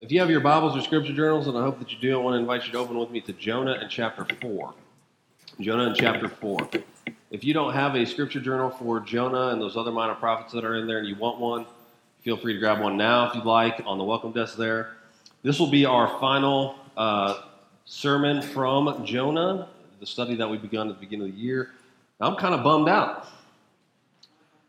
If you have your Bibles or scripture journals, and I hope that you do, I want to invite you to open with me to Jonah in chapter 4. Jonah in chapter 4. If you don't have a scripture journal for Jonah and those other minor prophets that are in there and you want one, feel free to grab one now if you'd like on the welcome desk there. This will be our final uh, sermon from Jonah, the study that we begun at the beginning of the year. I'm kind of bummed out.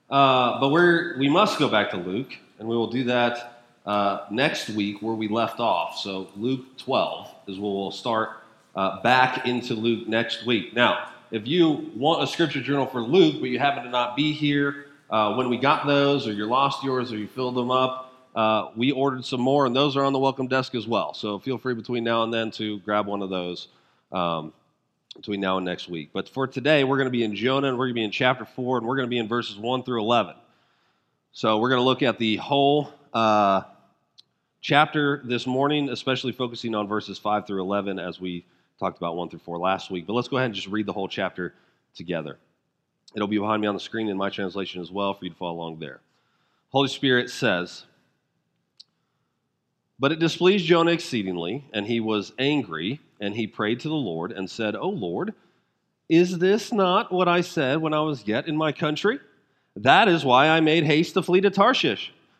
Uh, but we're, we must go back to Luke, and we will do that uh, next week where we left off. So, Luke 12 is where we'll start uh, back into Luke next week. Now, if you want a scripture journal for Luke, but you happen to not be here uh, when we got those, or you lost yours, or you filled them up, uh, we ordered some more, and those are on the welcome desk as well. So, feel free between now and then to grab one of those. Um, between now and next week. But for today, we're going to be in Jonah, and we're going to be in chapter 4, and we're going to be in verses 1 through 11. So we're going to look at the whole uh, chapter this morning, especially focusing on verses 5 through 11 as we talked about 1 through 4 last week. But let's go ahead and just read the whole chapter together. It'll be behind me on the screen in my translation as well for you to follow along there. Holy Spirit says, But it displeased Jonah exceedingly, and he was angry, and he prayed to the Lord and said, O Lord, is this not what I said when I was yet in my country? That is why I made haste to flee to Tarshish.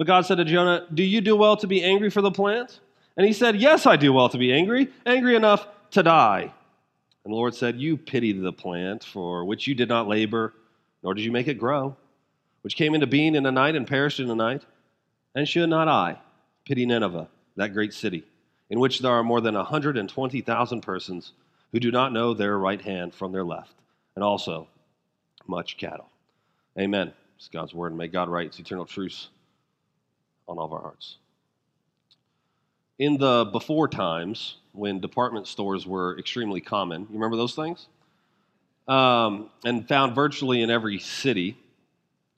But God said to Jonah, Do you do well to be angry for the plant? And he said, Yes, I do well to be angry, angry enough to die. And the Lord said, You pity the plant for which you did not labor, nor did you make it grow, which came into being in a night and perished in a night. And should not I pity Nineveh, that great city, in which there are more than 120,000 persons who do not know their right hand from their left, and also much cattle? Amen. It's God's word, and may God write its eternal truths on all of our hearts. In the before times, when department stores were extremely common, you remember those things? Um, and found virtually in every city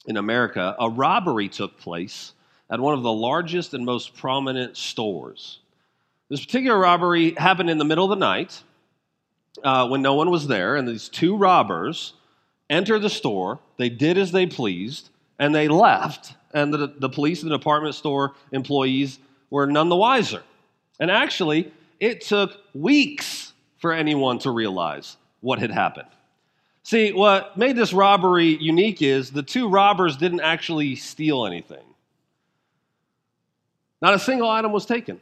in America, a robbery took place at one of the largest and most prominent stores. This particular robbery happened in the middle of the night uh, when no one was there, and these two robbers entered the store. They did as they pleased, and they left and the, the police and the department store employees were none the wiser. And actually, it took weeks for anyone to realize what had happened. See, what made this robbery unique is the two robbers didn't actually steal anything. Not a single item was taken.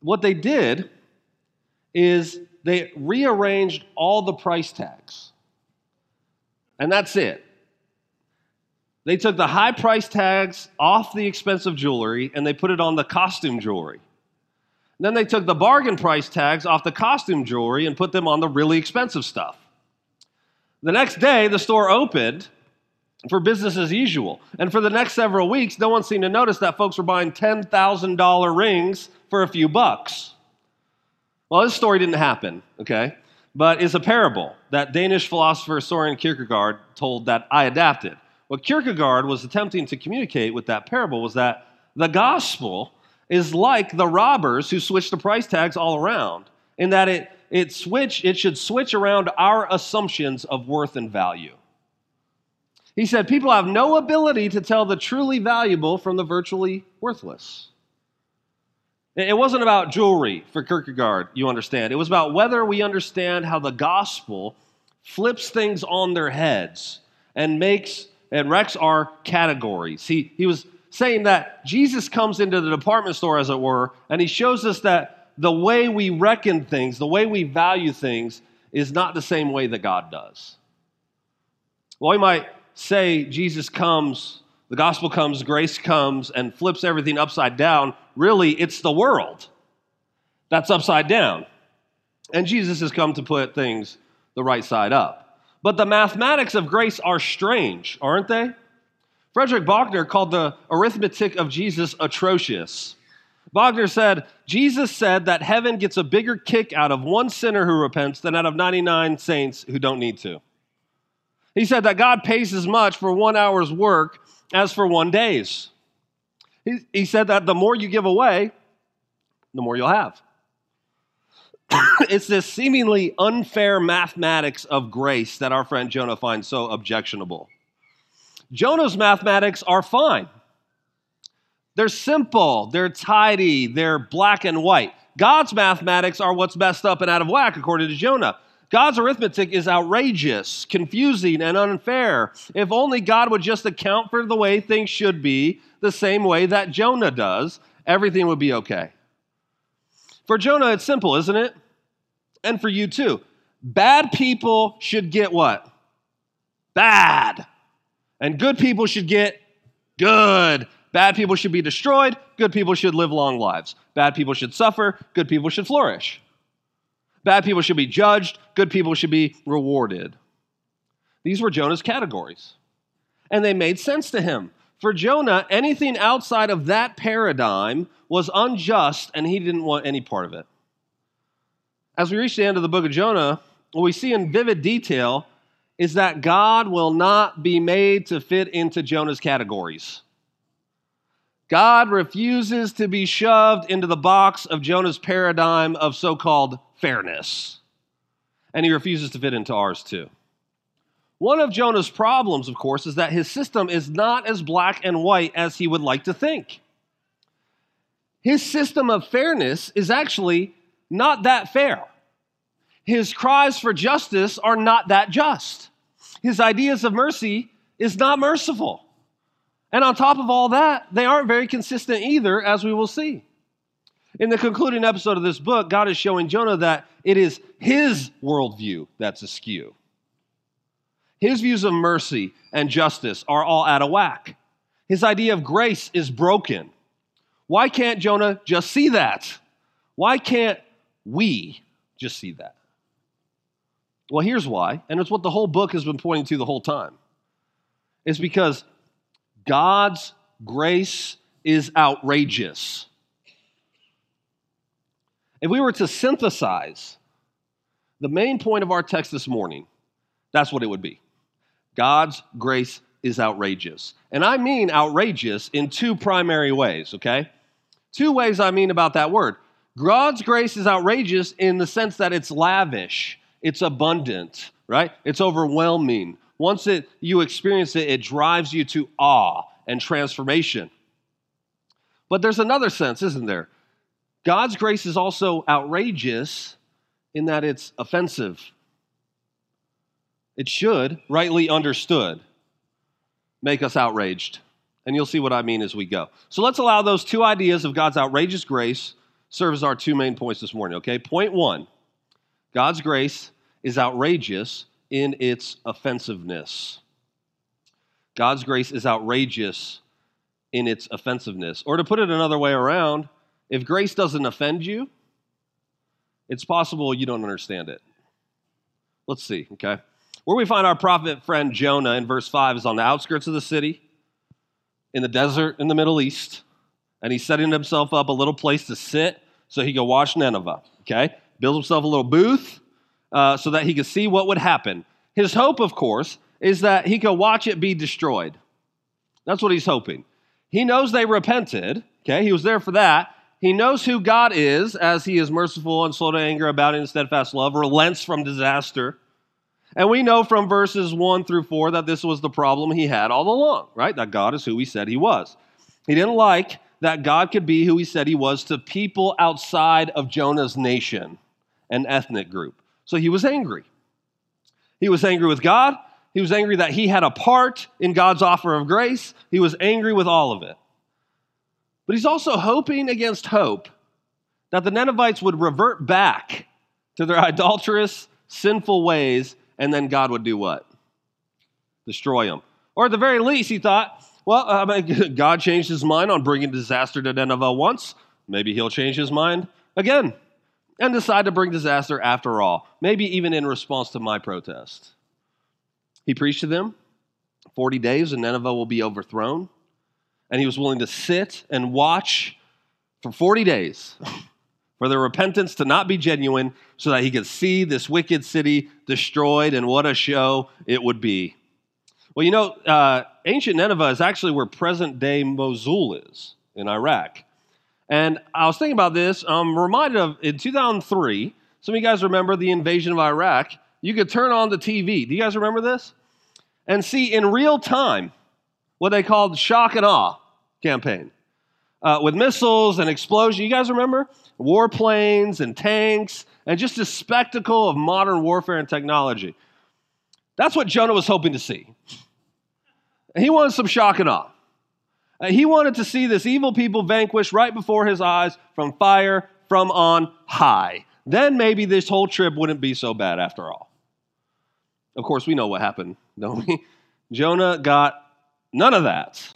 What they did is they rearranged all the price tags. And that's it. They took the high price tags off the expensive jewelry and they put it on the costume jewelry. then they took the bargain price tags off the costume jewelry and put them on the really expensive stuff. The next day, the store opened for business as usual. And for the next several weeks, no one seemed to notice that folks were buying $10,000 rings for a few bucks. Well, this story didn't happen, okay? But it's a parable that Danish philosopher Soren Kierkegaard told that I adapted. What Kierkegaard was attempting to communicate with that parable was that the gospel is like the robbers who switch the price tags all around, in that it, it, switch, it should switch around our assumptions of worth and value. He said, People have no ability to tell the truly valuable from the virtually worthless. It wasn't about jewelry for Kierkegaard, you understand. It was about whether we understand how the gospel flips things on their heads and makes and wrecks are categories. He, he was saying that Jesus comes into the department store, as it were, and he shows us that the way we reckon things, the way we value things, is not the same way that God does. Well, we might say Jesus comes, the gospel comes, grace comes, and flips everything upside down. Really, it's the world that's upside down. And Jesus has come to put things the right side up. But the mathematics of grace are strange, aren't they? Frederick Buechner called the arithmetic of Jesus atrocious. Buechner said, Jesus said that heaven gets a bigger kick out of one sinner who repents than out of 99 saints who don't need to. He said that God pays as much for one hour's work as for one day's. He, he said that the more you give away, the more you'll have. it's this seemingly unfair mathematics of grace that our friend Jonah finds so objectionable. Jonah's mathematics are fine. They're simple, they're tidy, they're black and white. God's mathematics are what's messed up and out of whack, according to Jonah. God's arithmetic is outrageous, confusing, and unfair. If only God would just account for the way things should be the same way that Jonah does, everything would be okay. For Jonah, it's simple, isn't it? And for you too. Bad people should get what? Bad. And good people should get good. Bad people should be destroyed. Good people should live long lives. Bad people should suffer. Good people should flourish. Bad people should be judged. Good people should be rewarded. These were Jonah's categories. And they made sense to him. For Jonah, anything outside of that paradigm was unjust, and he didn't want any part of it. As we reach the end of the book of Jonah, what we see in vivid detail is that God will not be made to fit into Jonah's categories. God refuses to be shoved into the box of Jonah's paradigm of so called fairness. And he refuses to fit into ours too. One of Jonah's problems, of course, is that his system is not as black and white as he would like to think. His system of fairness is actually not that fair. His cries for justice are not that just his ideas of mercy is not merciful. And on top of all that, they aren't very consistent either, as we will see. In the concluding episode of this book, God is showing Jonah that it is his worldview that's askew. His views of mercy and justice are all out of whack. His idea of grace is broken. Why can't Jonah just see that? Why can't we just see that? Well, here's why, and it's what the whole book has been pointing to the whole time. It's because God's grace is outrageous. If we were to synthesize the main point of our text this morning, that's what it would be. God's grace is outrageous. And I mean outrageous in two primary ways, okay? Two ways I mean about that word. God's grace is outrageous in the sense that it's lavish it's abundant, right? It's overwhelming. Once it, you experience it, it drives you to awe and transformation. But there's another sense, isn't there? God's grace is also outrageous in that it's offensive. It should, rightly understood, make us outraged. And you'll see what I mean as we go. So let's allow those two ideas of God's outrageous grace serve as our two main points this morning, okay? Point one God's grace is outrageous in its offensiveness. God's grace is outrageous in its offensiveness. Or to put it another way around, if grace doesn't offend you, it's possible you don't understand it. Let's see, okay? Where we find our prophet friend Jonah in verse 5 is on the outskirts of the city, in the desert in the Middle East, and he's setting himself up a little place to sit so he can watch Nineveh, okay? Builds himself a little booth, uh, so that he could see what would happen. His hope, of course, is that he could watch it be destroyed. That's what he's hoping. He knows they repented. Okay, he was there for that. He knows who God is, as he is merciful and slow to anger, about in steadfast love, relents from disaster. And we know from verses 1 through 4 that this was the problem he had all along, right? That God is who he said he was. He didn't like that God could be who he said he was to people outside of Jonah's nation and ethnic group. So he was angry. He was angry with God. He was angry that he had a part in God's offer of grace. He was angry with all of it. But he's also hoping against hope that the Ninevites would revert back to their idolatrous, sinful ways, and then God would do what? Destroy them. Or at the very least, he thought, well, I mean, God changed his mind on bringing disaster to Nineveh once. Maybe he'll change his mind again and decide to bring disaster after all, maybe even in response to my protest. He preached to them 40 days and Nineveh will be overthrown. And he was willing to sit and watch for 40 days for their repentance to not be genuine so that he could see this wicked city destroyed and what a show it would be. Well, you know, uh, ancient Nineveh is actually where present day Mosul is in Iraq. And I was thinking about this. I'm reminded of in 2003, some of you guys remember the invasion of Iraq. You could turn on the TV. Do you guys remember this? And see in real time what they called shock and awe campaign uh, with missiles and explosions. You guys remember? Warplanes and tanks and just a spectacle of modern warfare and technology. That's what Jonah was hoping to see. He wanted some shock and awe. He wanted to see this evil people vanquished right before his eyes from fire from on high. Then maybe this whole trip wouldn't be so bad after all. Of course, we know what happened, don't we? Jonah got none of that.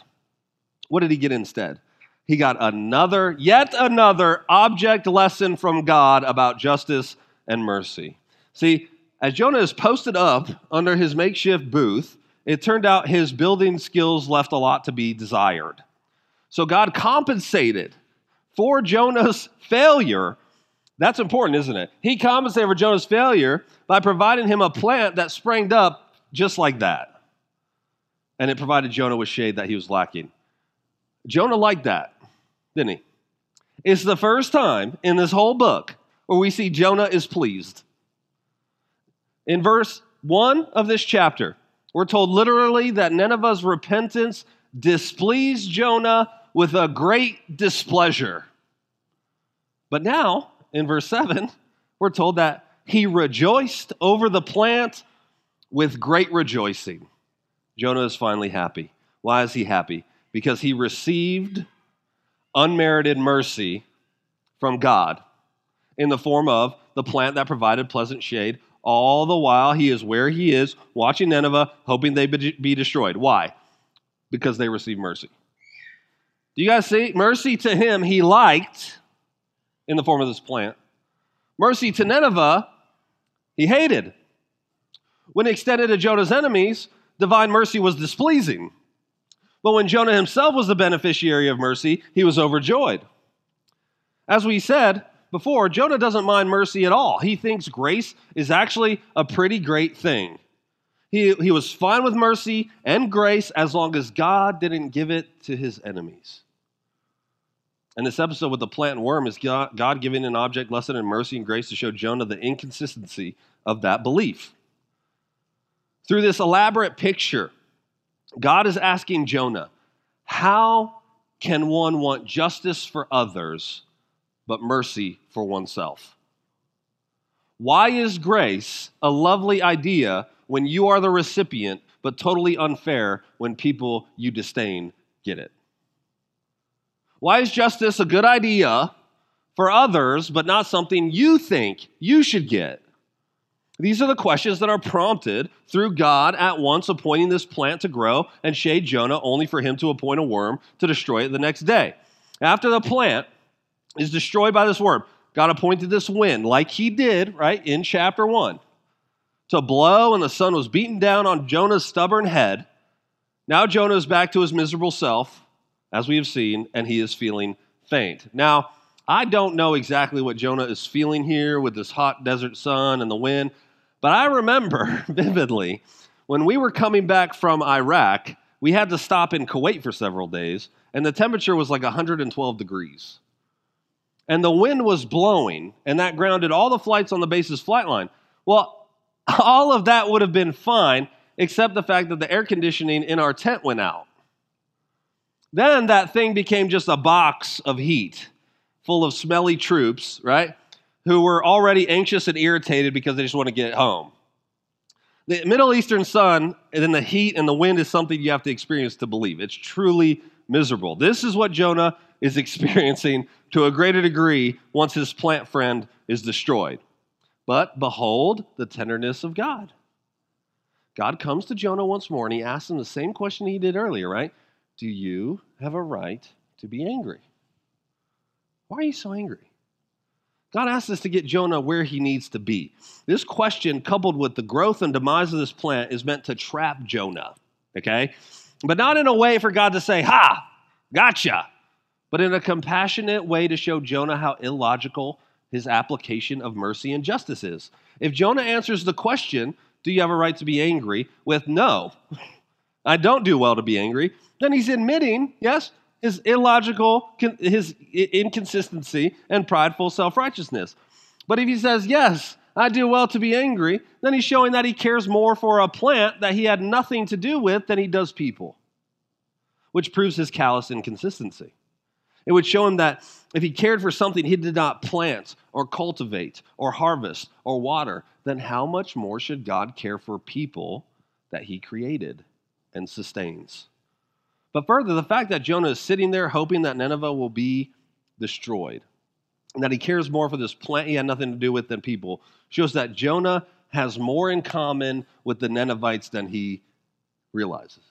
What did he get instead? He got another, yet another object lesson from God about justice and mercy. See, as Jonah is posted up under his makeshift booth, it turned out his building skills left a lot to be desired. So God compensated for Jonah's failure. That's important, isn't it? He compensated for Jonah's failure by providing him a plant that sprang up just like that. And it provided Jonah with shade that he was lacking. Jonah liked that, didn't he? It's the first time in this whole book where we see Jonah is pleased. In verse 1 of this chapter, we're told literally that Nineveh's repentance displeased Jonah with a great displeasure. But now, in verse 7, we're told that he rejoiced over the plant with great rejoicing. Jonah is finally happy. Why is he happy? Because he received unmerited mercy from God in the form of the plant that provided pleasant shade all the while, he is where he is, watching Nineveh, hoping they be destroyed. Why? Because they receive mercy. Do you guys see? Mercy to him, he liked in the form of this plant. Mercy to Nineveh, he hated. When extended to Jonah's enemies, divine mercy was displeasing. But when Jonah himself was the beneficiary of mercy, he was overjoyed. As we said, before, Jonah doesn't mind mercy at all. He thinks grace is actually a pretty great thing. He, he was fine with mercy and grace as long as God didn't give it to his enemies. And this episode with the plant and worm is God, God giving an object lesson in mercy and grace to show Jonah the inconsistency of that belief. Through this elaborate picture, God is asking Jonah, how can one want justice for others but mercy for oneself. Why is grace a lovely idea when you are the recipient, but totally unfair when people you disdain get it? Why is justice a good idea for others, but not something you think you should get? These are the questions that are prompted through God at once appointing this plant to grow and shade Jonah, only for him to appoint a worm to destroy it the next day. After the plant is destroyed by this worm. God appointed this wind, like he did, right, in chapter 1, to blow, and the sun was beaten down on Jonah's stubborn head. Now Jonah is back to his miserable self, as we have seen, and he is feeling faint. Now, I don't know exactly what Jonah is feeling here with this hot desert sun and the wind, but I remember vividly when we were coming back from Iraq, we had to stop in Kuwait for several days, and the temperature was like 112 degrees and the wind was blowing, and that grounded all the flights on the base's flight line. Well, all of that would have been fine, except the fact that the air conditioning in our tent went out. Then that thing became just a box of heat full of smelly troops, right? Who were already anxious and irritated because they just want to get home. The Middle Eastern sun and then the heat and the wind is something you have to experience to believe. It's truly miserable. This is what Jonah is experiencing to a greater degree once his plant friend is destroyed. But behold the tenderness of God. God comes to Jonah once more and he asks him the same question he did earlier, right? Do you have a right to be angry? Why are you so angry? God asks us to get Jonah where he needs to be. This question, coupled with the growth and demise of this plant, is meant to trap Jonah, okay? But not in a way for God to say, Ha, gotcha, but in a compassionate way to show Jonah how illogical his application of mercy and justice is. If Jonah answers the question, Do you have a right to be angry? with no, I don't do well to be angry, then he's admitting, yes, his illogical, his inconsistency, and prideful self righteousness. But if he says, Yes, I do well to be angry, then he's showing that he cares more for a plant that he had nothing to do with than he does people, which proves his callous inconsistency. It would show him that if he cared for something he did not plant or cultivate or harvest or water, then how much more should God care for people that he created and sustains? But further, the fact that Jonah is sitting there hoping that Nineveh will be destroyed and that he cares more for this plant he had nothing to do with than people shows that Jonah has more in common with the Ninevites than he realizes.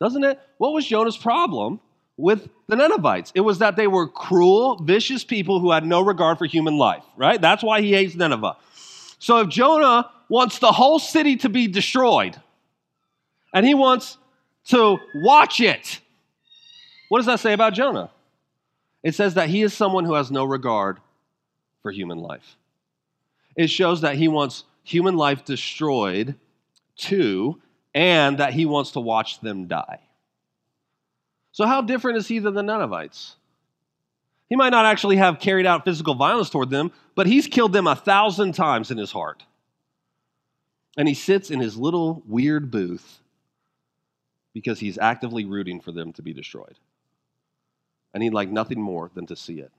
Doesn't it? What was Jonah's problem with the Ninevites? It was that they were cruel, vicious people who had no regard for human life, right? That's why he hates Nineveh. So if Jonah wants the whole city to be destroyed, and he wants to watch it. What does that say about Jonah? It says that he is someone who has no regard for human life. It shows that he wants human life destroyed too, and that he wants to watch them die. So, how different is he than the Ninevites? He might not actually have carried out physical violence toward them, but he's killed them a thousand times in his heart. And he sits in his little weird booth because he's actively rooting for them to be destroyed. And he'd like nothing more than to see it.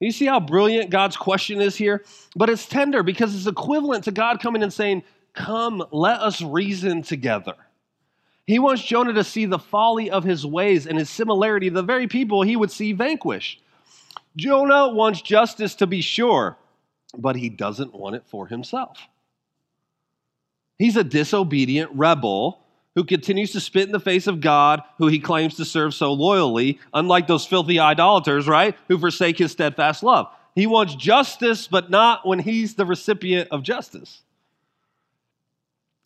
You see how brilliant God's question is here? But it's tender because it's equivalent to God coming and saying, Come, let us reason together. He wants Jonah to see the folly of his ways and his similarity to the very people he would see vanquished. Jonah wants justice to be sure, but he doesn't want it for himself. He's a disobedient rebel who continues to spit in the face of God, who he claims to serve so loyally, unlike those filthy idolaters, right, who forsake his steadfast love. He wants justice, but not when he's the recipient of justice.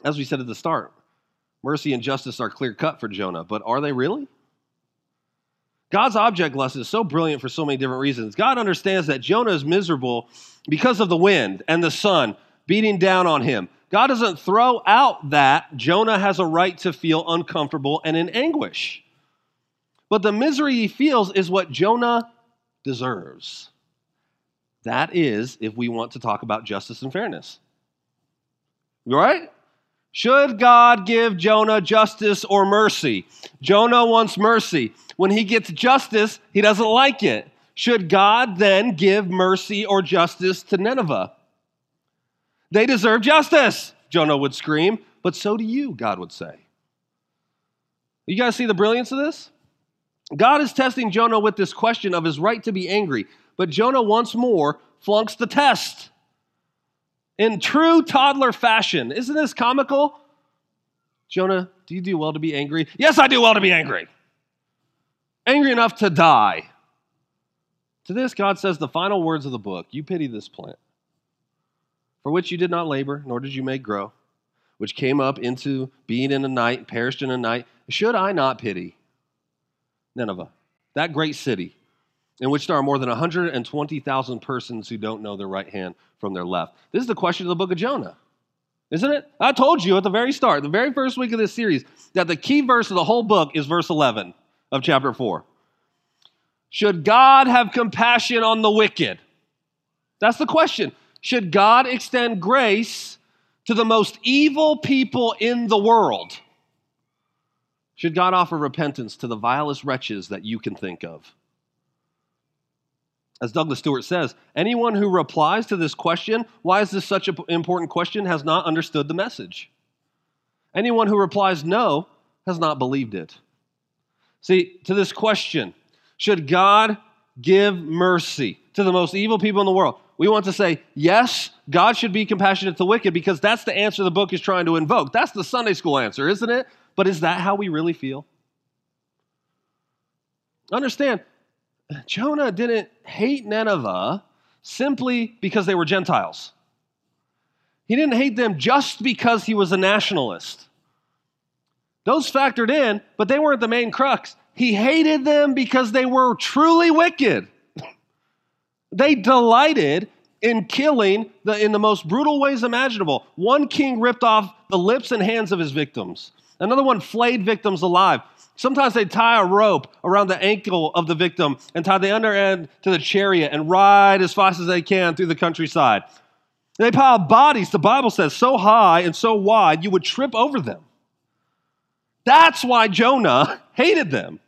As we said at the start, mercy and justice are clear cut for Jonah, but are they really? God's object lesson is so brilliant for so many different reasons. God understands that Jonah is miserable because of the wind and the sun beating down on him. God doesn't throw out that Jonah has a right to feel uncomfortable and in anguish. But the misery he feels is what Jonah deserves. That is, if we want to talk about justice and fairness. Right? Should God give Jonah justice or mercy? Jonah wants mercy. When he gets justice, he doesn't like it. Should God then give mercy or justice to Nineveh? They deserve justice, Jonah would scream, but so do you, God would say. You guys see the brilliance of this? God is testing Jonah with this question of his right to be angry, but Jonah once more flunks the test. In true toddler fashion. Isn't this comical? Jonah, do you do well to be angry? Yes, I do well to be angry. Angry enough to die. To this, God says the final words of the book You pity this plant for which you did not labor, nor did you make grow, which came up into being in a night, perished in a night, should I not pity Nineveh, that great city, in which there are more than 120,000 persons who don't know their right hand from their left? This is the question of the book of Jonah, isn't it? I told you at the very start, the very first week of this series, that the key verse of the whole book is verse 11 of chapter 4. Should God have compassion on the wicked? That's the question. Should God extend grace to the most evil people in the world? Should God offer repentance to the vilest wretches that you can think of? As Douglas Stuart says, anyone who replies to this question, why is this such an important question, has not understood the message. Anyone who replies no has not believed it. See, to this question, Should God give mercy to the most evil people in the world? We want to say, yes, God should be compassionate to the wicked because that's the answer the book is trying to invoke. That's the Sunday school answer, isn't it? But is that how we really feel? Understand, Jonah didn't hate Nineveh simply because they were Gentiles. He didn't hate them just because he was a nationalist. Those factored in, but they weren't the main crux. He hated them because they were truly wicked. They delighted in killing the, in the most brutal ways imaginable. One king ripped off the lips and hands of his victims, another one flayed victims alive. Sometimes they tie a rope around the ankle of the victim and tie the under end to the chariot and ride as fast as they can through the countryside. They pile bodies, the Bible says, so high and so wide you would trip over them. That's why Jonah hated them.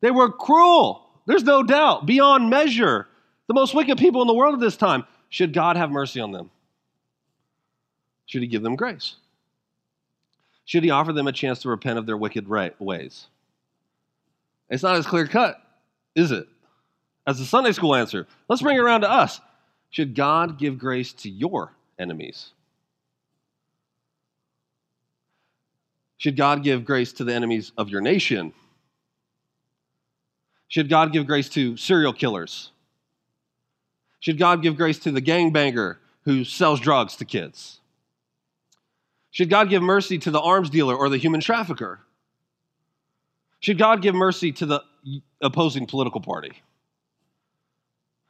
They were cruel, there's no doubt, beyond measure. The most wicked people in the world at this time. Should God have mercy on them? Should he give them grace? Should he offer them a chance to repent of their wicked ways? It's not as clear cut, is it? As the Sunday school answer. Let's bring it around to us. Should God give grace to your enemies? Should God give grace to the enemies of your nation? Should God give grace to serial killers? Should God give grace to the gangbanger who sells drugs to kids? Should God give mercy to the arms dealer or the human trafficker? Should God give mercy to the opposing political party?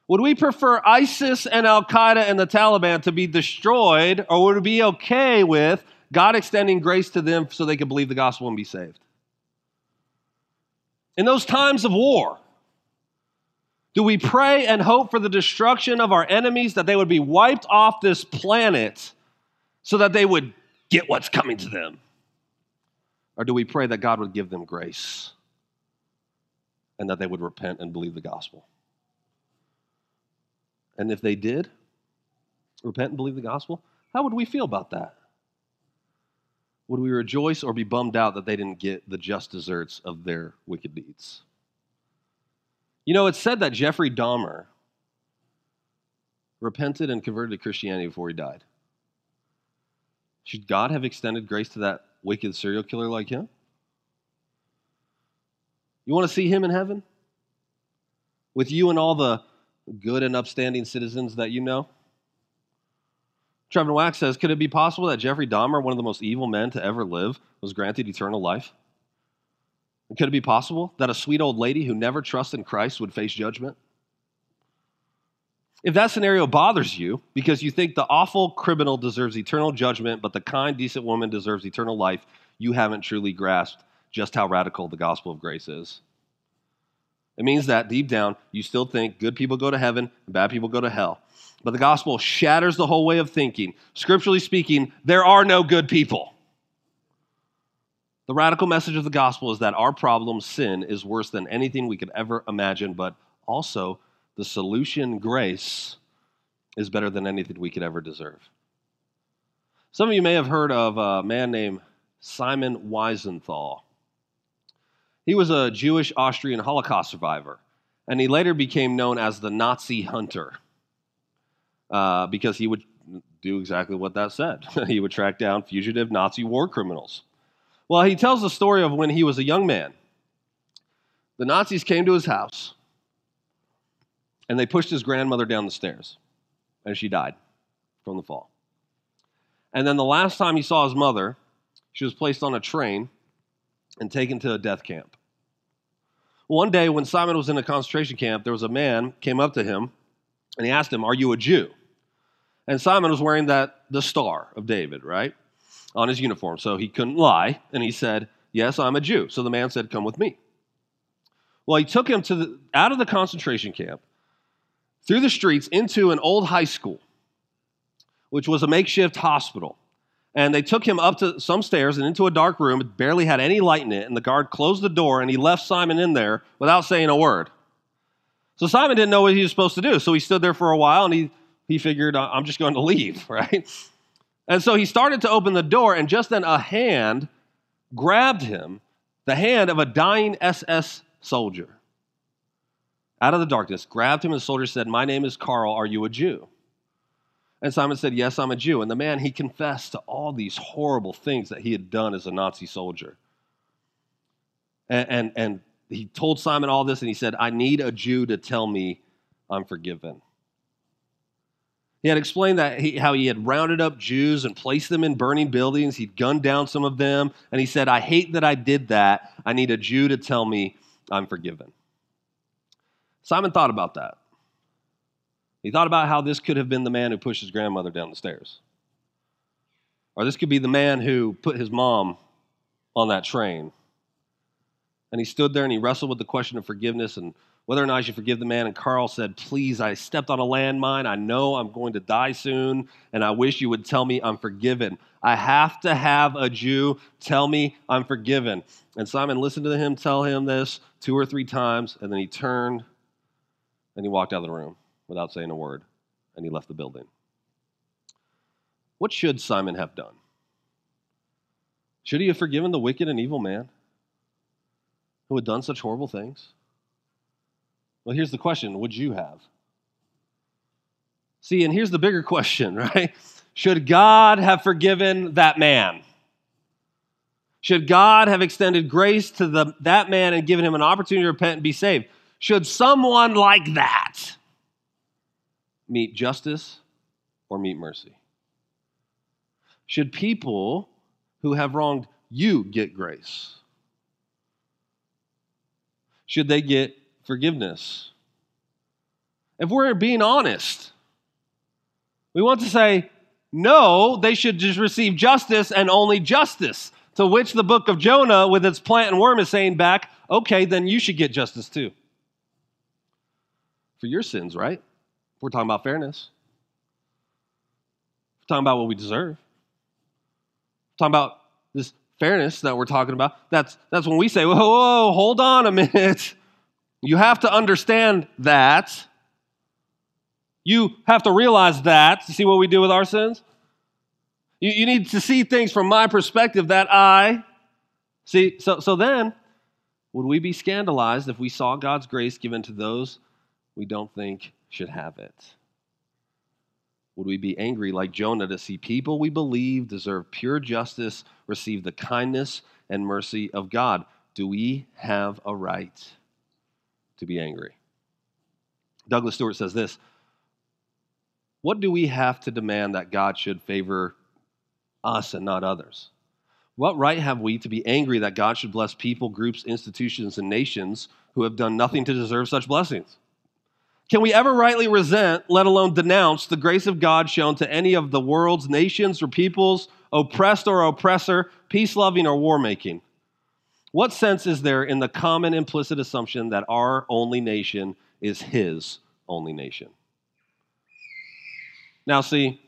Would we prefer ISIS and Al Qaeda and the Taliban to be destroyed, or would it be okay with God extending grace to them so they could believe the gospel and be saved. In those times of war, do we pray and hope for the destruction of our enemies, that they would be wiped off this planet so that they would get what's coming to them? Or do we pray that God would give them grace and that they would repent and believe the gospel? And if they did repent and believe the gospel, how would we feel about that? would we rejoice or be bummed out that they didn't get the just deserts of their wicked deeds? You know, it's said that Jeffrey Dahmer repented and converted to Christianity before he died. Should God have extended grace to that wicked serial killer like him? You want to see him in heaven? With you and all the good and upstanding citizens that you know? Trevin Wax says, could it be possible that Jeffrey Dahmer, one of the most evil men to ever live, was granted eternal life? Could it be possible that a sweet old lady who never trusted in Christ would face judgment? If that scenario bothers you because you think the awful criminal deserves eternal judgment, but the kind, decent woman deserves eternal life, you haven't truly grasped just how radical the gospel of grace is. It means that deep down, you still think good people go to heaven and bad people go to hell. But the gospel shatters the whole way of thinking. Scripturally speaking, there are no good people. The radical message of the gospel is that our problem, sin, is worse than anything we could ever imagine, but also the solution, grace, is better than anything we could ever deserve. Some of you may have heard of a man named Simon Wiesenthal. He was a Jewish Austrian Holocaust survivor, and he later became known as the Nazi hunter uh, because he would do exactly what that said. he would track down fugitive Nazi war criminals. Well, he tells the story of when he was a young man. The Nazis came to his house and they pushed his grandmother down the stairs, and she died from the fall. And then the last time he saw his mother, she was placed on a train and taken to a death camp. One day, when Simon was in a concentration camp, there was a man came up to him and he asked him, "Are you a Jew?" And Simon was wearing that the star of David, right? On his uniform. So he couldn't lie. And he said, Yes, I'm a Jew. So the man said, Come with me. Well, he took him to the, out of the concentration camp, through the streets, into an old high school, which was a makeshift hospital. And they took him up to some stairs and into a dark room. It barely had any light in it. And the guard closed the door and he left Simon in there without saying a word. So Simon didn't know what he was supposed to do. So he stood there for a while and he he figured, I'm just going to leave, right? And so he started to open the door, and just then a hand grabbed him, the hand of a dying SS soldier. out of the darkness, grabbed him, and the soldier said, My name is Karl. Are you a Jew? And Simon said, Yes, I'm a Jew. And the man, he confessed to all these horrible things that he had done as a Nazi soldier. And, and, and he told Simon all this, and he said, I need a Jew to tell me I'm forgiven. He had explained that he, how he had rounded up Jews and placed them in burning buildings. He'd gunned down some of them. And he said, I hate that I did that. I need a Jew to tell me I'm forgiven. Simon thought about that. He thought about how this could have been the man who pushed his grandmother down the stairs. Or this could be the man who put his mom on that train. And he stood there and he wrestled with the question of forgiveness and whether or not I should forgive the man. And Karl said, Please, I stepped on a landmine. I know I'm going to die soon, and I wish you would tell me I'm forgiven. I have to have a Jew tell me I'm forgiven. And Simon listened to him tell him this two or three times, and then he turned and he walked out of the room without saying a word, and he left the building. What should Simon have done? Should he have forgiven the wicked and evil man who had done such horrible things? Well, here's the question Would you have? See, and here's the bigger question, right? Should God have forgiven that man? Should God have extended grace to the, that man and given him an opportunity to repent and be saved? Should someone like that meet justice or meet mercy? Should people who have wronged you get grace? Should they get forgiveness? If we're being honest, we want to say, no, they should just receive justice and only justice. To which the book of Jonah, with its plant and worm, is saying back, okay, then you should get justice too. For your sins, right? We're talking about fairness. We're talking about what we deserve. We're talking about this fairness that we're talking about. That's, that's when we say, whoa, whoa, hold on a minute. You have to understand that. You have to realize that. You see what we do with our sins? You, you need to see things from my perspective that I see. So, so then, would we be scandalized if we saw God's grace given to those we don't think should have it? Would we be angry like Jonah to see people we believe deserve pure justice receive the kindness and mercy of God? Do we have a right? To be angry. Douglas Stuart says this What do we have to demand that God should favor us and not others? What right have we to be angry that God should bless people, groups, institutions, and nations who have done nothing to deserve such blessings? Can we ever rightly resent, let alone denounce, the grace of God shown to any of the world's nations or peoples, oppressed or oppressor, peace loving or war making? What sense is there in the common implicit assumption that our only nation is his only nation? Now, see,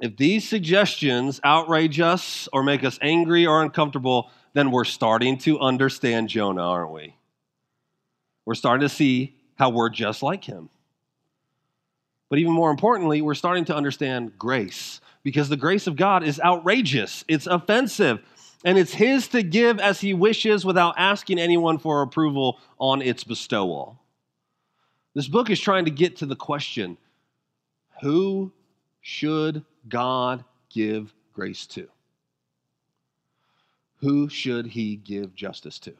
if these suggestions outrage us or make us angry or uncomfortable, then we're starting to understand Jonah, aren't we? We're starting to see how we're just like him. But even more importantly, we're starting to understand grace because the grace of God is outrageous, it's offensive, and it's his to give as he wishes without asking anyone for approval on its bestowal. This book is trying to get to the question who should God give grace to? Who should he give justice to?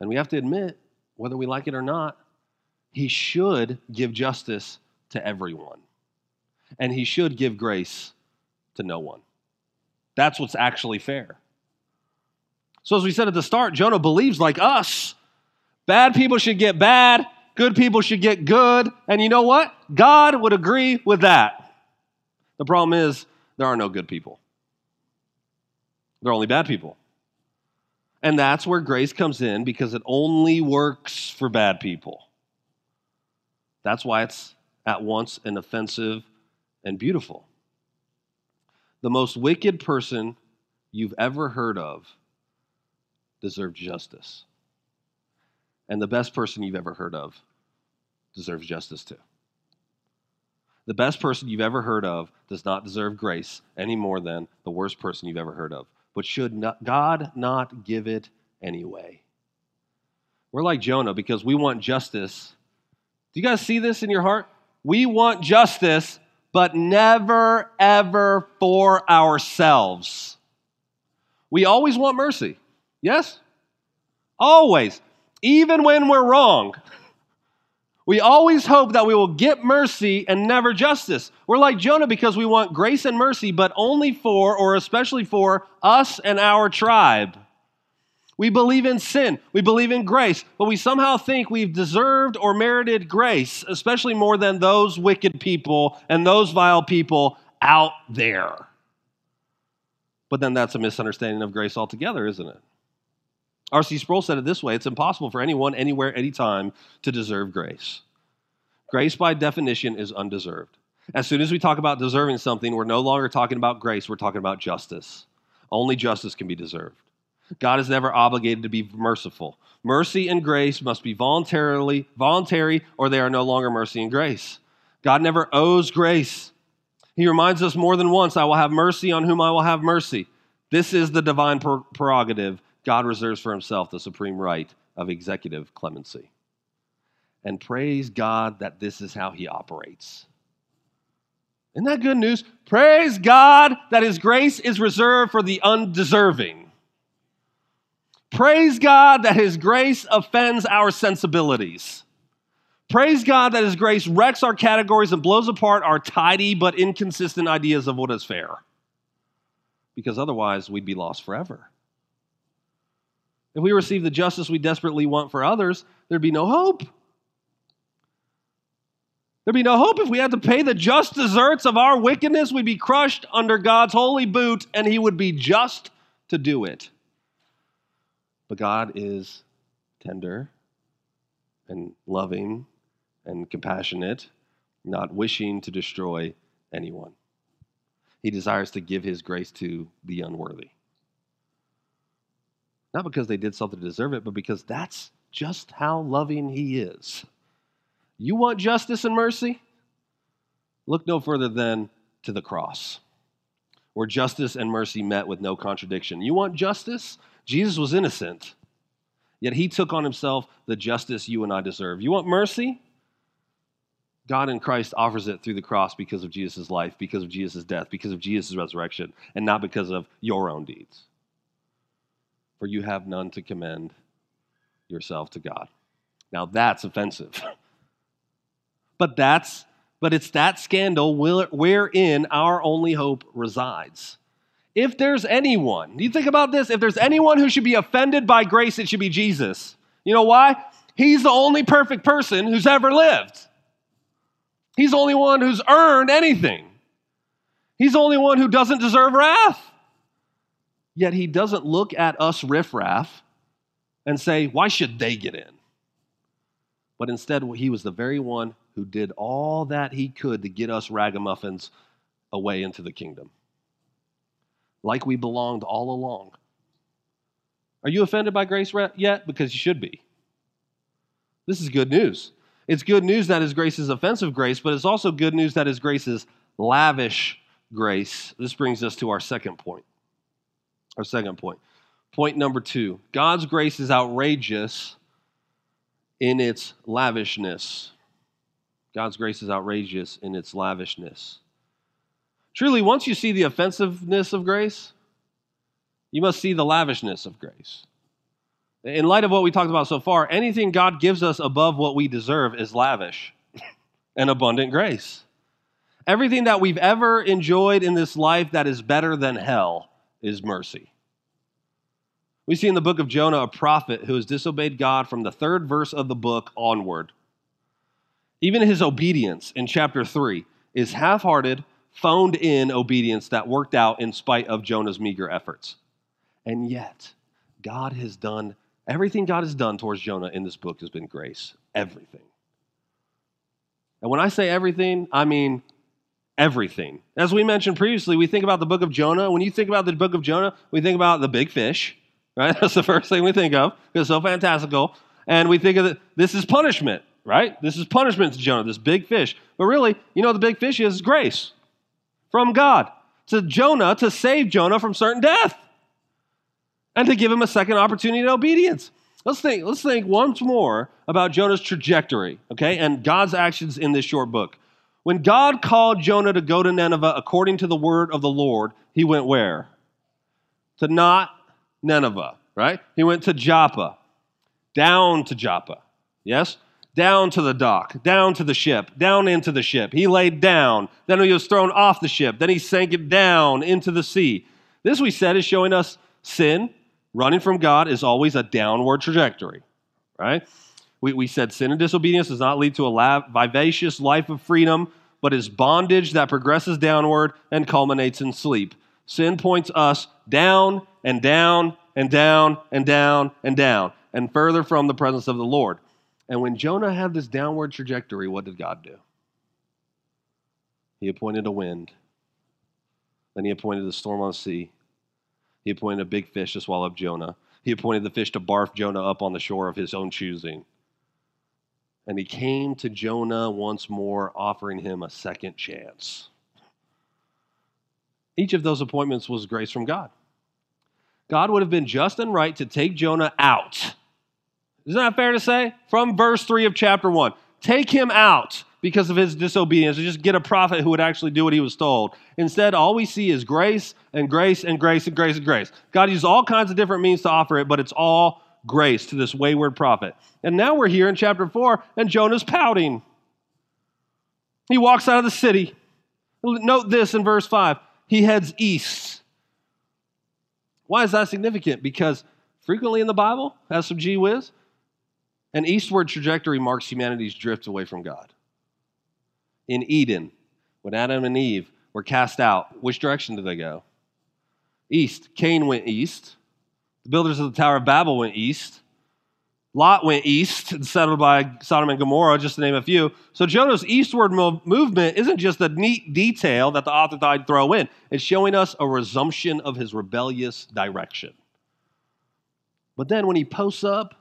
And we have to admit, whether we like it or not, he should give justice to everyone. And he should give grace to no one. That's what's actually fair. So, as we said at the start, Jonah believes like us. Bad people should get bad, good people should get good. And you know what? God would agree with that. The problem is, there are no good people, there are only bad people. And that's where grace comes in because it only works for bad people. That's why it's at once an offensive and beautiful the most wicked person you've ever heard of deserves justice. And the best person you've ever heard of deserves justice too. The best person you've ever heard of does not deserve grace any more than the worst person you've ever heard of. But should not, God not give it anyway? We're like Jonah because we want justice. Do you guys see this in your heart? We want justice, but never, ever for ourselves. We always want mercy. Yes? Always. Even when we're wrong. We always hope that we will get mercy and never justice. We're like Jonah because we want grace and mercy, but only for, or especially for, us and our tribe. We believe in sin, we believe in grace, but we somehow think we've deserved or merited grace, especially more than those wicked people and those vile people out there. But then that's a misunderstanding of grace altogether, isn't it? R.C. Sproul said it this way it's impossible for anyone, anywhere, anytime to deserve grace. Grace, by definition, is undeserved. As soon as we talk about deserving something, we're no longer talking about grace, we're talking about justice. Only justice can be deserved. God is never obligated to be merciful. Mercy and grace must be voluntarily voluntary or they are no longer mercy and grace. God never owes grace. He reminds us more than once, I will have mercy on whom I will have mercy. This is the divine prerogative God reserves for himself the supreme right of executive clemency. And praise God that this is how he operates. Isn't that good news? Praise God that his grace is reserved for the undeserving. Praise God that his grace offends our sensibilities. Praise God that his grace wrecks our categories and blows apart our tidy but inconsistent ideas of what is fair. Because otherwise, we'd be lost forever. If we receive the justice we desperately want for others, there'd be no hope. There'd be no hope if we had to pay the just deserts of our wickedness. We'd be crushed under God's holy boot, and He would be just to do it. But God is tender and loving and compassionate, not wishing to destroy anyone. He desires to give His grace to the unworthy. Not because they did something to deserve it, but because that's just how loving He is. You want justice and mercy? Look no further than to the cross, where justice and mercy met with no contradiction. You want justice? Jesus was innocent, yet He took on Himself the justice you and I deserve. You want mercy? God in Christ offers it through the cross because of Jesus' life, because of Jesus' death, because of Jesus' resurrection, and not because of your own deeds for you have none to commend yourself to God. Now that's offensive. but that's but it's that scandal wherein our only hope resides. If there's anyone, do you think about this, if there's anyone who should be offended by grace, it should be Jesus. You know why? He's the only perfect person who's ever lived. He's the only one who's earned anything. He's the only one who doesn't deserve wrath. Yet he doesn't look at us riffraff and say, why should they get in? But instead, he was the very one who did all that he could to get us ragamuffins away into the kingdom. Like we belonged all along. Are you offended by grace yet? Because you should be. This is good news. It's good news that His grace is offensive grace, but it's also good news that His grace is lavish grace. This brings us to our second point. Our second point. Point number two God's grace is outrageous in its lavishness. God's grace is outrageous in its lavishness. Truly, once you see the offensiveness of grace, you must see the lavishness of grace. In light of what we talked about so far, anything God gives us above what we deserve is lavish and abundant grace. Everything that we've ever enjoyed in this life that is better than hell is mercy. We see in the book of Jonah a prophet who has disobeyed God from the third verse of the book onward. Even his obedience in chapter 3 is half hearted, phoned in obedience that worked out in spite of Jonah's meager efforts. And yet, God has done everything God has done towards Jonah in this book has been grace. Everything. And when I say everything, I mean everything. As we mentioned previously, we think about the book of Jonah. When you think about the book of Jonah, we think about the big fish, right? That's the first thing we think of. It's so fantastical. And we think of it, this is punishment, right? This is punishment to Jonah, this big fish. But really, you know the big fish is? Grace from God to Jonah to save Jonah from certain death and to give him a second opportunity in obedience. Let's think, let's think once more about Jonah's trajectory, okay, and God's actions in this short book. When God called Jonah to go to Nineveh according to the word of the Lord, he went where? To not Nineveh, right? He went to Joppa, down to Joppa, yes? Down to the dock, down to the ship, down into the ship. He laid down, then he was thrown off the ship, then he sank it down into the sea. This, we said, is showing us sin running from God is always a downward trajectory, right? We, we said sin and disobedience does not lead to a vivacious life of freedom, but is bondage that progresses downward and culminates in sleep. Sin points us down and down and down and down and down and further from the presence of the Lord. And when Jonah had this downward trajectory, what did God do? He appointed a wind. Then he appointed a storm on the sea. He appointed a big fish to swallow up Jonah. He appointed the fish to barf Jonah up on the shore of his own choosing. And he came to Jonah once more, offering him a second chance. Each of those appointments was grace from God. God would have been just and right to take Jonah out. Isn't that fair to say? From verse 3 of chapter 1. Take him out because of his disobedience and just get a prophet who would actually do what he was told. Instead, all we see is grace and grace and grace and grace and grace. God uses all kinds of different means to offer it, but it's all grace to this wayward prophet. And now we're here in chapter 4, and Jonah's pouting. He walks out of the city. Note this in verse 5 he heads east. Why is that significant? Because frequently in the Bible, has some gee whiz, an eastward trajectory marks humanity's drift away from God in Eden, when Adam and Eve were cast out, which direction did they go? East. Cain went east. The builders of the Tower of Babel went east. Lot went east and settled by Sodom and Gomorrah, just to name a few. So Jonah's eastward movement isn't just a neat detail that the author thought I'd throw in, it's showing us a resumption of his rebellious direction. But then when he posts up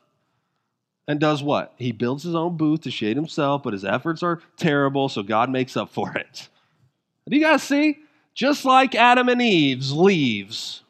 and does what? He builds his own booth to shade himself, but his efforts are terrible, so God makes up for it. Do you guys see? Just like Adam and Eve's leaves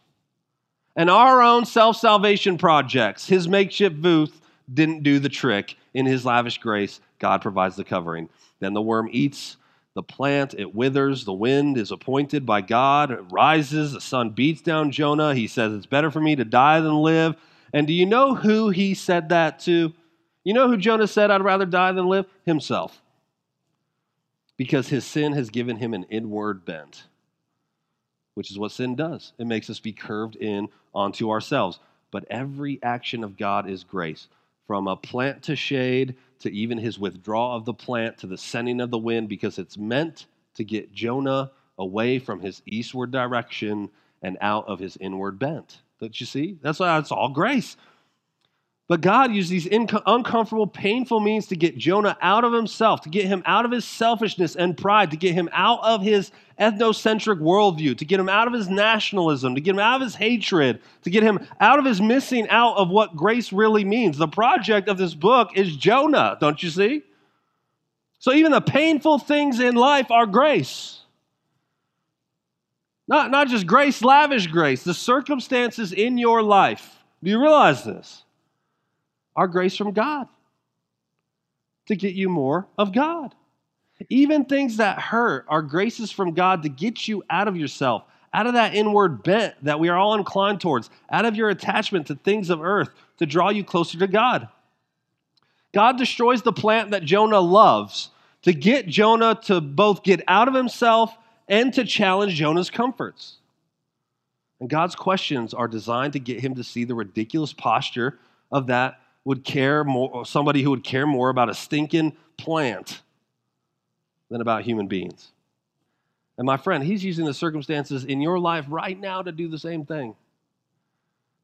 and our own self salvation projects, his makeshift booth didn't do the trick. In his lavish grace, God provides the covering. Then the worm eats the plant, it withers, the wind is appointed by God, it rises, the sun beats down Jonah. He says, It's better for me to die than live. And do you know who he said that to? You know who Jonah said, I'd rather die than live? Himself. Because his sin has given him an inward bent, which is what sin does. It makes us be curved in onto ourselves. But every action of God is grace. From a plant to shade, to even his withdrawal of the plant, to the sending of the wind, because it's meant to get Jonah away from his eastward direction and out of his inward bent. Don't you see? That's why it's all grace. But God used these inco- uncomfortable, painful means to get Jonah out of himself, to get him out of his selfishness and pride, to get him out of his ethnocentric worldview, to get him out of his nationalism, to get him out of his hatred, to get him out of his missing out of what grace really means. The project of this book is Jonah, don't you see? So even the painful things in life are grace. Not, not just grace, lavish grace, the circumstances in your life. Do you realize this? Are grace from God to get you more of God. Even things that hurt are graces from God to get you out of yourself, out of that inward bent that we are all inclined towards, out of your attachment to things of earth to draw you closer to God. God destroys the plant that Jonah loves to get Jonah to both get out of himself and to challenge Jonah's comforts. And God's questions are designed to get him to see the ridiculous posture of that would care more, somebody who would care more about a stinking plant than about human beings. And my friend, he's using the circumstances in your life right now to do the same thing.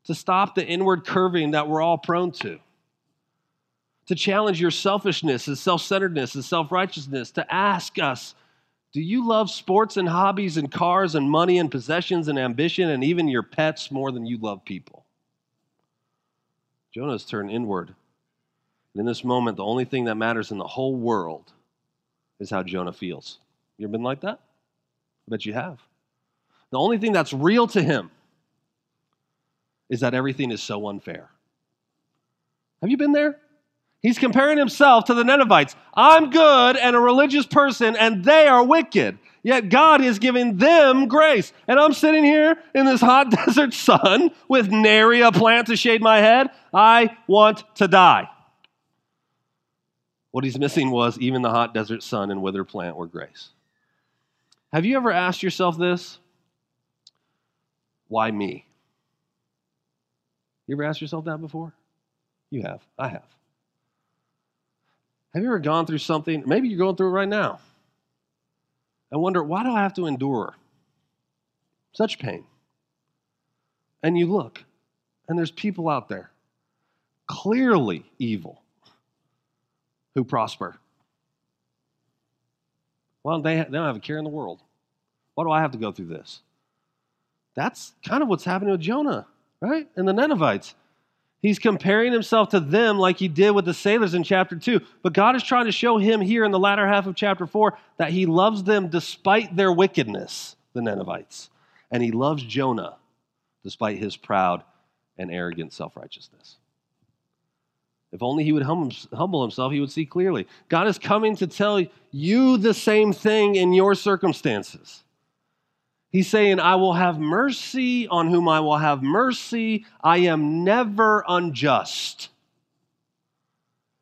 To stop the inward curving that we're all prone to. To challenge your selfishness and self centeredness and self righteousness. To ask us, do you love sports and hobbies and cars and money and possessions and ambition and even your pets more than you love people? Jonah's turned inward. And in this moment, the only thing that matters in the whole world is how Jonah feels. You ever been like that? I bet you have. The only thing that's real to him is that everything is so unfair. Have you been there? He's comparing himself to the Ninevites. I'm good and a religious person, and they are wicked. Yet God is giving them grace. And I'm sitting here in this hot desert sun with nary a plant to shade my head. I want to die. What he's missing was even the hot desert sun and withered plant were grace. Have you ever asked yourself this? Why me? You ever asked yourself that before? You have. I have. Have you ever gone through something? Maybe you're going through it right now. I wonder, why do I have to endure such pain? And you look, and there's people out there, clearly evil, who prosper. Well, they, they don't have a care in the world. Why do I have to go through this? That's kind of what's happening with Jonah, right? And the Ninevites. He's comparing himself to them like he did with the sailors in chapter 2. But God is trying to show him here in the latter half of chapter 4 that he loves them despite their wickedness, the Ninevites. And he loves Jonah despite his proud and arrogant self righteousness. If only he would humble himself, he would see clearly. God is coming to tell you the same thing in your circumstances. He's saying, I will have mercy on whom I will have mercy. I am never unjust.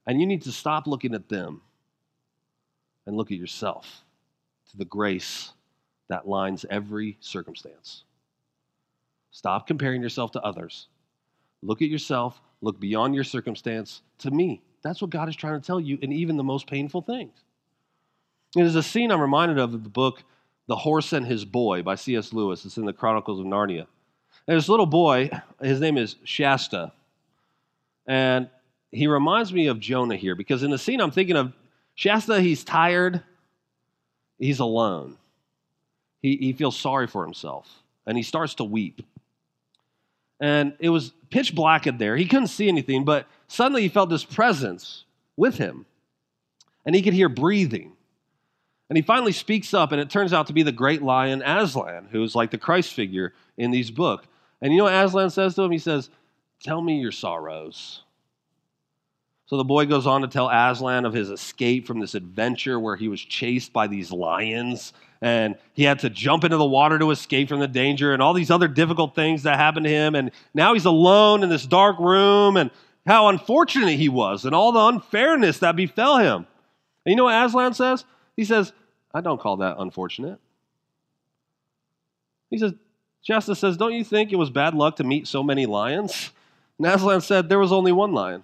And you need to stop looking at them and look at yourself to the grace that lines every circumstance. Stop comparing yourself to others. Look at yourself, look beyond your circumstance to me. That's what God is trying to tell you in even the most painful things. There's a scene I'm reminded of in the book the Horse and His Boy by C.S. Lewis. It's in the Chronicles of Narnia. And this little boy, his name is Shasta. And he reminds me of Jonah here because in the scene I'm thinking of Shasta, he's tired, he's alone. He, he feels sorry for himself and he starts to weep. And it was pitch black in there. He couldn't see anything, but suddenly he felt this presence with him. And he could hear breathing. And he finally speaks up, and it turns out to be the great lion Aslan, who's like the Christ figure in these books. And you know what Aslan says to him? He says, Tell me your sorrows. So the boy goes on to tell Aslan of his escape from this adventure where he was chased by these lions and he had to jump into the water to escape from the danger and all these other difficult things that happened to him. And now he's alone in this dark room and how unfortunate he was and all the unfairness that befell him. And you know what Aslan says? He says, I don't call that unfortunate. He says, Shasta says, Don't you think it was bad luck to meet so many lions? And Aslan said, There was only one lion. And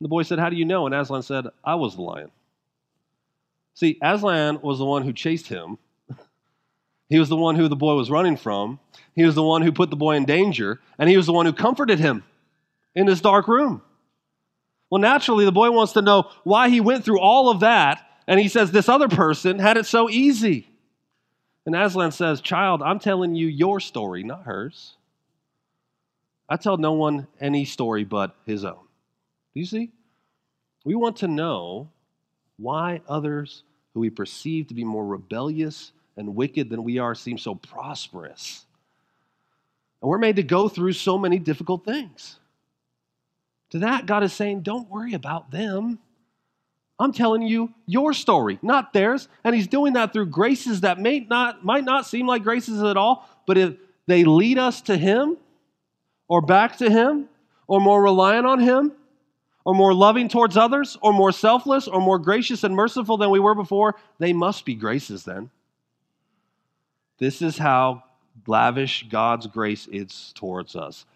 the boy said, How do you know? And Aslan said, I was the lion. See, Aslan was the one who chased him. he was the one who the boy was running from. He was the one who put the boy in danger. And he was the one who comforted him in this dark room. Well, naturally, the boy wants to know why he went through all of that and he says, This other person had it so easy. And Aslan says, Child, I'm telling you your story, not hers. I tell no one any story but his own. Do you see? We want to know why others who we perceive to be more rebellious and wicked than we are seem so prosperous. And we're made to go through so many difficult things. To that, God is saying, Don't worry about them. I'm telling you your story, not theirs. And he's doing that through graces that may not, might not seem like graces at all, but if they lead us to him or back to him or more reliant on him or more loving towards others or more selfless or more gracious and merciful than we were before, they must be graces then. This is how lavish God's grace is towards us.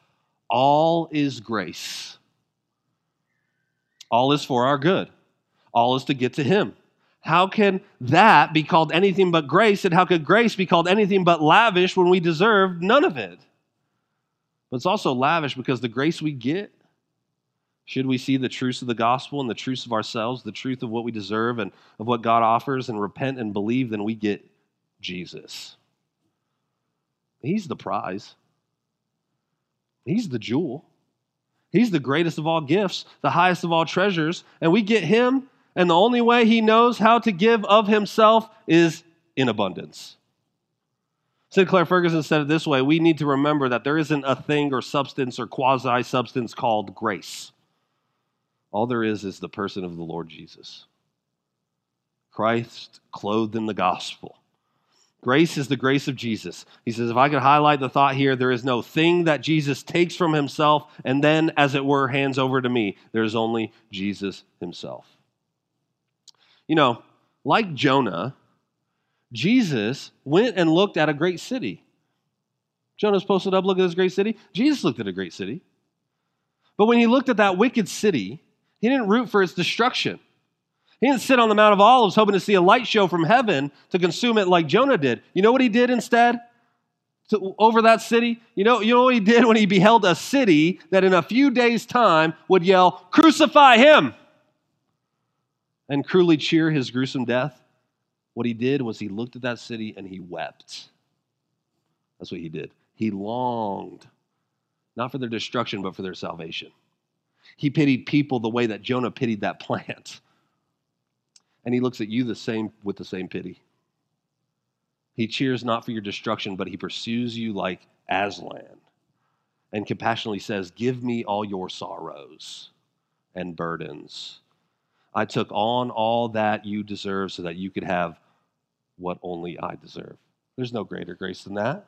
All is grace. All is for our good all is to get to Him. How can that be called anything but grace? And how could grace be called anything but lavish when we deserve none of it? But it's also lavish because the grace we get, should we see the truths of the gospel and the truths of ourselves, the truth of what we deserve and of what God offers, and repent and believe, then we get Jesus. He's the prize, He's the jewel. He's the greatest of all gifts, the highest of all treasures, and we get Him and the only way he knows how to give of himself is in abundance. Sinclair Ferguson said it this way We need to remember that there isn't a thing or substance or quasi substance called grace. All there is is the person of the Lord Jesus. Christ clothed in the gospel. Grace is the grace of Jesus. He says, if I could highlight the thought here, there is no thing that Jesus takes from himself and then, as it were, hands over to me. There is only Jesus himself. You know, like Jonah, Jesus went and looked at a great city. Jonah's posted up, look at this great city. Jesus looked at a great city. But when he looked at that wicked city, he didn't root for its destruction. He didn't sit on the Mount of Olives hoping to see a light show from heaven to consume it like Jonah did. You know what he did instead? To, over that city? You know, you know what he did when he beheld a city that in a few days' time would yell, Crucify him! And cruelly cheer his gruesome death? What he did was he looked at that city and he wept. That's what he did. He longed, not for their destruction, but for their salvation. He pitied people the way that Jonah pitied that plant. And he looks at you the same with the same pity. He cheers not for your destruction, but he pursues you like Aslan and compassionately says, Give me all your sorrows and burdens. I took on all that you deserve so that you could have what only I deserve. There's no greater grace than that.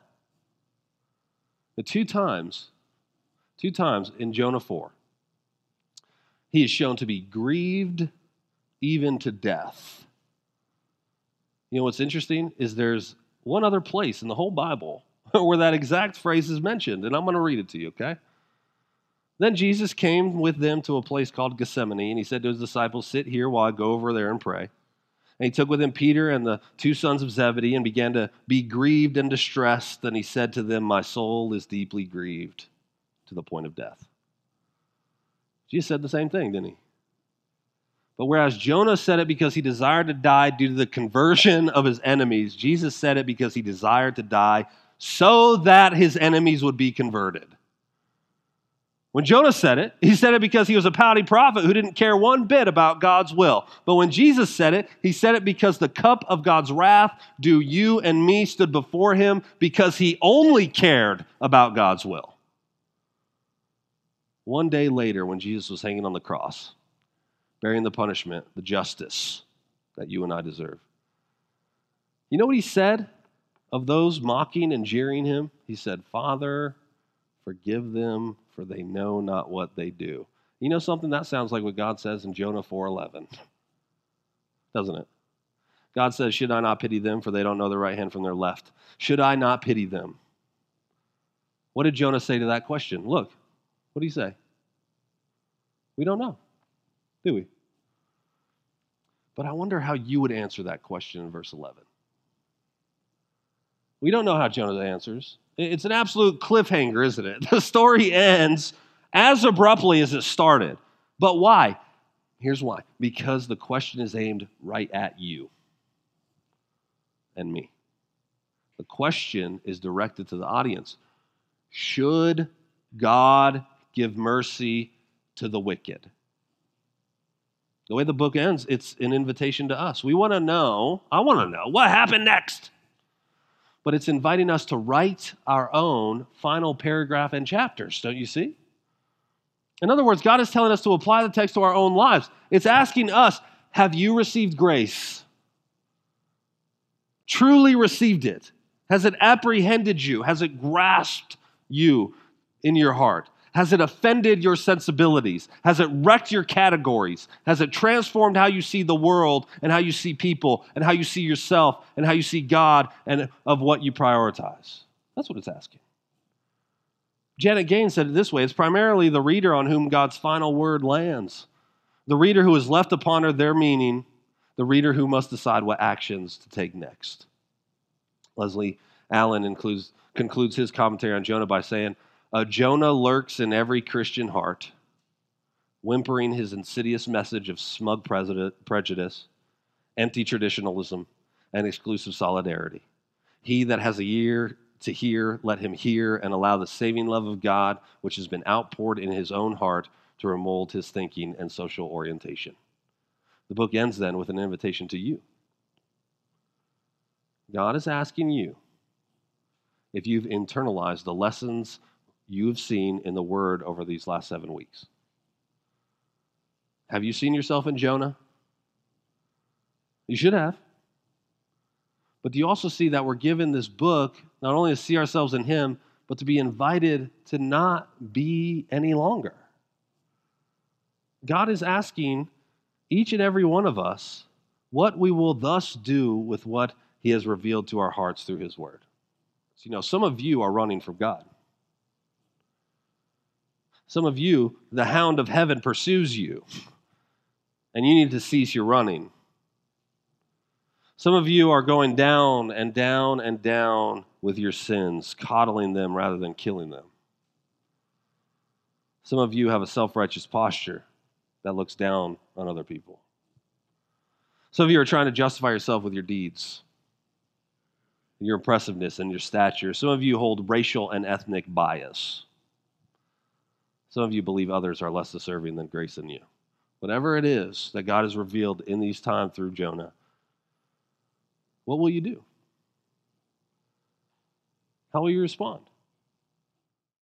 The two times, two times in Jonah 4, he is shown to be grieved even to death. You know what's interesting is there's one other place in the whole Bible where that exact phrase is mentioned, and I'm going to read it to you, okay? Then Jesus came with them to a place called Gethsemane, and he said to his disciples, Sit here while I go over there and pray. And he took with him Peter and the two sons of Zebedee and began to be grieved and distressed. And he said to them, My soul is deeply grieved to the point of death. Jesus said the same thing, didn't he? But whereas Jonah said it because he desired to die due to the conversion of his enemies, Jesus said it because he desired to die so that his enemies would be converted. When Jonah said it, he said it because he was a pouty prophet who didn't care one bit about God's will. But when Jesus said it, he said it because the cup of God's wrath, do you and me, stood before him because he only cared about God's will. One day later, when Jesus was hanging on the cross, bearing the punishment, the justice that you and I deserve, you know what he said of those mocking and jeering him? He said, Father, forgive them for they know not what they do. You know something that sounds like what God says in Jonah 4:11. Doesn't it? God says, "Should I not pity them for they don't know their right hand from their left? Should I not pity them?" What did Jonah say to that question? Look, what do you say? We don't know, do we? But I wonder how you would answer that question in verse 11. We don't know how Jonah answers. It's an absolute cliffhanger, isn't it? The story ends as abruptly as it started. But why? Here's why because the question is aimed right at you and me. The question is directed to the audience Should God give mercy to the wicked? The way the book ends, it's an invitation to us. We want to know, I want to know, what happened next? But it's inviting us to write our own final paragraph and chapters, don't you see? In other words, God is telling us to apply the text to our own lives. It's asking us, have you received grace? Truly received it? Has it apprehended you? Has it grasped you in your heart? Has it offended your sensibilities? Has it wrecked your categories? Has it transformed how you see the world and how you see people and how you see yourself and how you see God and of what you prioritize? That's what it's asking. Janet Gaines said it this way it's primarily the reader on whom God's final word lands. The reader who has left upon her their meaning, the reader who must decide what actions to take next. Leslie Allen includes, concludes his commentary on Jonah by saying, uh, Jonah lurks in every Christian heart, whimpering his insidious message of smug prejudice, empty traditionalism, and exclusive solidarity. He that has a ear to hear, let him hear and allow the saving love of God, which has been outpoured in his own heart, to remold his thinking and social orientation. The book ends then with an invitation to you. God is asking you if you've internalized the lessons you've seen in the Word over these last seven weeks. Have you seen yourself in Jonah? You should have. But do you also see that we're given this book not only to see ourselves in Him, but to be invited to not be any longer? God is asking each and every one of us what we will thus do with what He has revealed to our hearts through His Word. So, you know, some of you are running from God. Some of you, the hound of heaven pursues you, and you need to cease your running. Some of you are going down and down and down with your sins, coddling them rather than killing them. Some of you have a self righteous posture that looks down on other people. Some of you are trying to justify yourself with your deeds, your impressiveness, and your stature. Some of you hold racial and ethnic bias. Some of you believe others are less deserving than grace in you. Whatever it is that God has revealed in these times through Jonah, what will you do? How will you respond?